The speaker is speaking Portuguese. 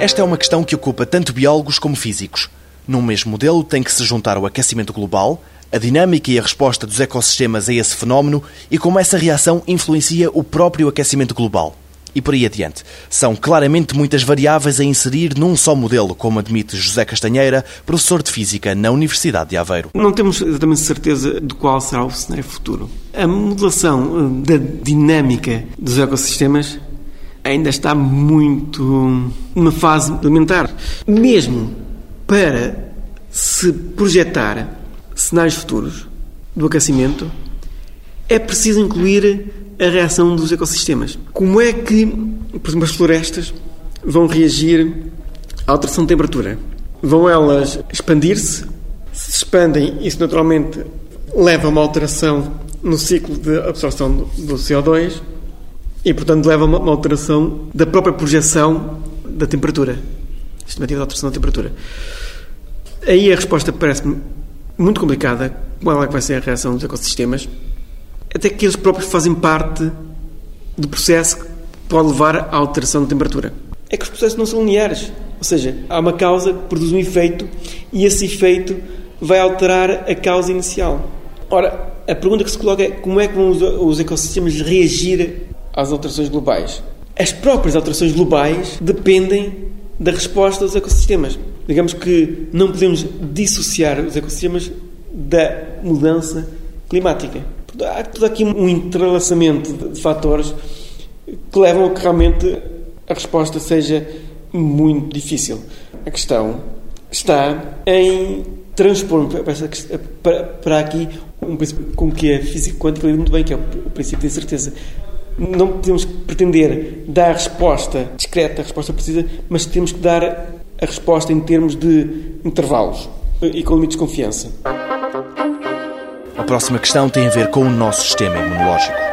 Esta é uma questão que ocupa tanto biólogos como físicos. Num mesmo modelo tem que se juntar o aquecimento global, a dinâmica e a resposta dos ecossistemas a esse fenómeno e como essa reação influencia o próprio aquecimento global. E por aí adiante. São claramente muitas variáveis a inserir num só modelo, como admite José Castanheira, professor de Física na Universidade de Aveiro. Não temos exatamente certeza de qual será o cenário futuro. A modelação eh, da dinâmica dos ecossistemas ainda está muito numa fase elementar. Mesmo para se projetar cenários futuros do aquecimento, é preciso incluir a reação dos ecossistemas. Como é que, por exemplo, as florestas vão reagir à alteração de temperatura? Vão elas expandir-se? Se expandem, isso naturalmente leva a uma alteração no ciclo de absorção do CO2 e, portanto, leva a uma alteração da própria projeção da temperatura. Estimativa de alteração da temperatura. Aí a resposta parece-me muito complicada. Qual é que vai ser a reação dos ecossistemas? Até que eles próprios fazem parte do processo que pode levar à alteração da temperatura. É que os processos não são lineares. Ou seja, há uma causa que produz um efeito e esse efeito vai alterar a causa inicial. Ora, a pergunta que se coloca é como é que vão os ecossistemas reagir às alterações globais. As próprias alterações globais dependem da resposta dos ecossistemas. Digamos que não podemos dissociar os ecossistemas da mudança climática. Há todo aqui um entrelaçamento de fatores que levam a que realmente a resposta seja muito difícil. A questão está em transpor para, aqui um princípio com que a física quântica lida muito bem, que é o princípio da incerteza não podemos pretender dar resposta discreta, resposta precisa, mas temos que dar a resposta em termos de intervalos e com limites de confiança. A próxima questão tem a ver com o nosso sistema imunológico.